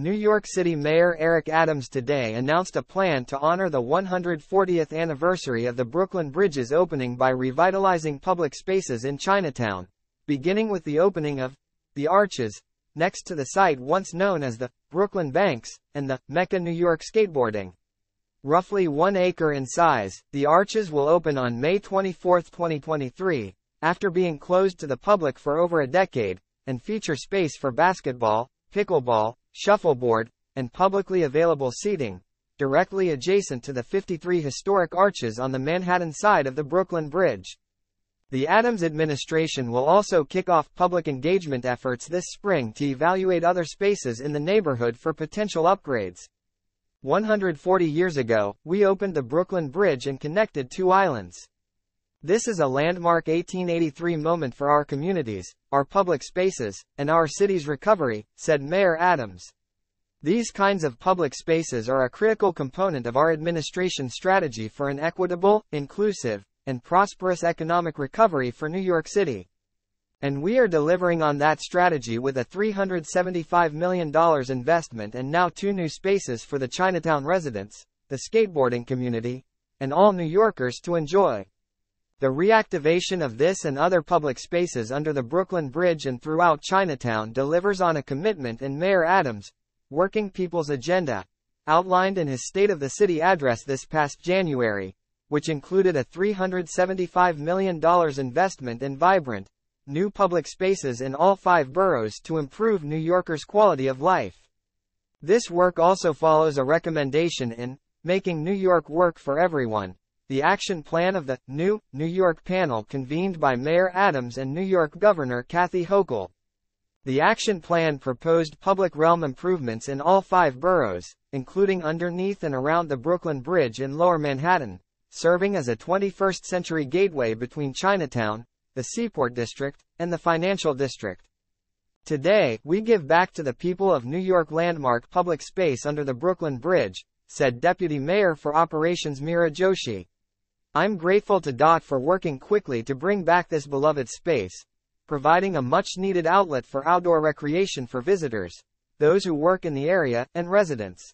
New York City Mayor Eric Adams today announced a plan to honor the 140th anniversary of the Brooklyn Bridge's opening by revitalizing public spaces in Chinatown, beginning with the opening of the Arches, next to the site once known as the Brooklyn Banks, and the Mecca New York Skateboarding. Roughly one acre in size, the arches will open on May 24, 2023, after being closed to the public for over a decade, and feature space for basketball, pickleball, shuffleboard, and publicly available seating, directly adjacent to the 53 historic arches on the Manhattan side of the Brooklyn Bridge. The Adams administration will also kick off public engagement efforts this spring to evaluate other spaces in the neighborhood for potential upgrades. 140 years ago, we opened the Brooklyn Bridge and connected two islands. This is a landmark 1883 moment for our communities, our public spaces, and our city's recovery, said Mayor Adams. These kinds of public spaces are a critical component of our administration strategy for an equitable, inclusive, and prosperous economic recovery for New York City. And we are delivering on that strategy with a $375 million investment and now two new spaces for the Chinatown residents, the skateboarding community, and all New Yorkers to enjoy. The reactivation of this and other public spaces under the Brooklyn Bridge and throughout Chinatown delivers on a commitment in Mayor Adams' Working People's Agenda, outlined in his State of the City address this past January, which included a $375 million investment in vibrant, new public spaces in all five boroughs to improve New Yorkers' quality of life. This work also follows a recommendation in Making New York Work for Everyone, the action plan of the new New York panel convened by Mayor Adams and New York Governor Kathy Hochul. The action plan proposed public realm improvements in all five boroughs, including underneath and around the Brooklyn Bridge in Lower Manhattan, serving as a 21st century gateway between Chinatown, the Seaport District, and the Financial District. Today, we give back to the people of New York landmark public space under the Brooklyn Bridge, said Deputy Mayor for Operations Meera Joshi. I'm grateful to DOT for working quickly to bring back this beloved space, providing a much needed outlet for outdoor recreation for visitors, those who work in the area, and residents.